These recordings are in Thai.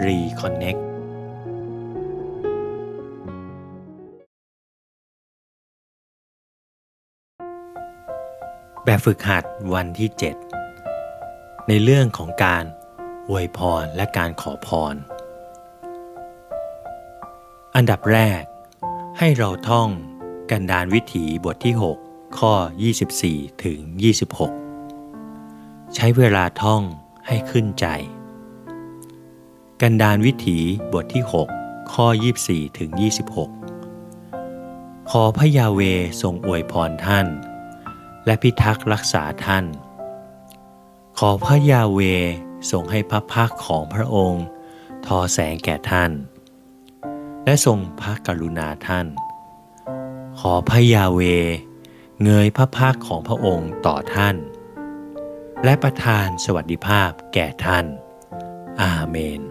Reconnect แบบฝึกหัดวันที่ 7 ในเรื่องของการอวยพรและการขอพร อันดับแรก ให้เราท่องกันดานวิถีบทที่ 6 ข้อ 24 ถึง 26 ใช้เวลาท่องให้ขึ้นใจ กันดานวิถีบทที่ 6 ข้อ 24ถึง26 ขอพระยาเวทรงอวยพรท่าน และพิทักษ์รักษาท่าน ขอพระยาเวทรงให้พระพักของพระองค์ทอแสงแก่ท่าน และทรงพระกรุณาท่าน ขอพระยาเว เงยพระพักของพระองค์ต่อท่าน และประทานสวัสดิภาพแก่ท่าน อาเมน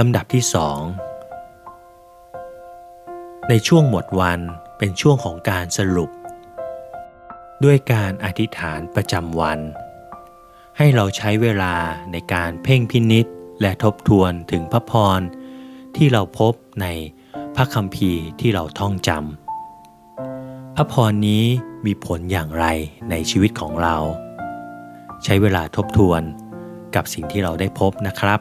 ลำดับที่สองในช่วงหมดวันเป็นช่วงของการสรุป ด้วยการอธิษฐานประจำวัน ให้เราใช้เวลาในการเพ่งพินิษและทบทวนถึงพระพรที่เราพบในพระคัมภีร์ที่เราท่องจำพระพรนี้มีผลอย่างไรในชีวิตของเรา ใช้เวลาทบทวนกับสิ่งที่เราได้พบนะครับ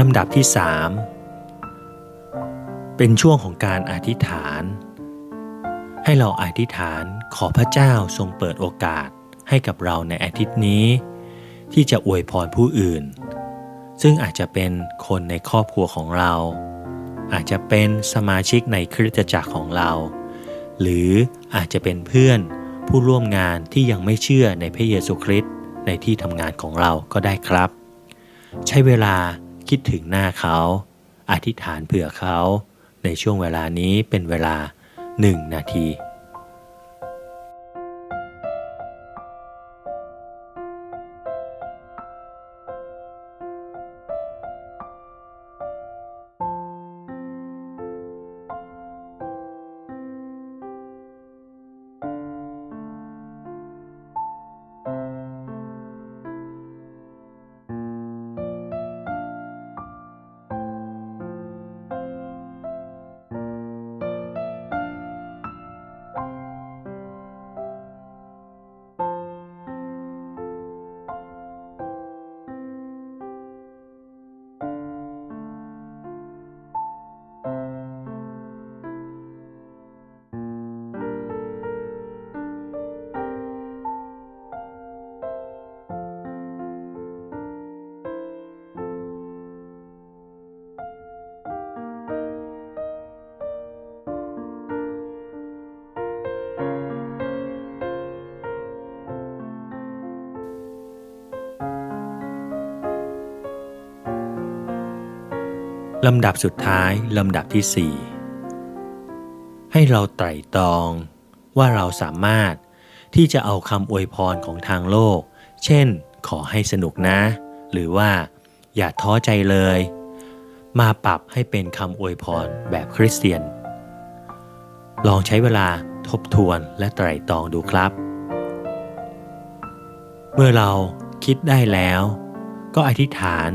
ลำดับที่สามเป็นช่วงของการอธิษฐาน ให้เราอธิษฐานขอพระเจ้าทรงเปิดโอกาสให้กับเราในอาทิตย์นี้ ที่จะอวยพรผู้อื่น ซึ่งอาจจะเป็นคนในครอบครัวของเรา อาจจะเป็นสมาชิกในคริสตจักรของเรา หรืออาจจะเป็นเพื่อนผู้ร่วมงานที่ยังไม่เชื่อในพระเยซูคริสต์ในที่ทำงานของเราก็ได้ครับ ใช้เวลา คิดถึงหน้าเขา อธิษฐานเผื่อเขา ในช่วงเวลานี้เป็นเวลาหนึ่งนาที ลำดับสุดท้ายลำดับที่สี่ให้เราไตร่ตรองว่าเราสามารถที่จะเอาคำอวยพรของทางโลก เช่น ขอให้สนุกนะ หรือว่า อย่าท้อใจเลย มาปรับให้เป็นคำอวยพรแบบคริสเตียน ลองใช้เวลาทบทวนและไตร่ตรองดูครับ เมื่อเราคิดได้แล้ว ก็อธิษฐาน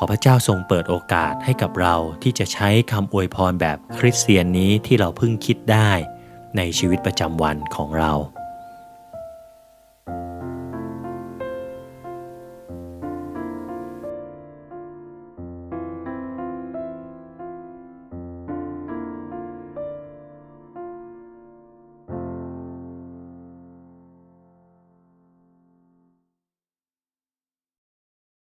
ขอพระเจ้าทรงเปิดโอกาสให้กับเราที่จะใช้คำอวยพรแบบคริสเตียนนี้ที่เราเพิ่งคิดได้ในชีวิตประจำวันของเรา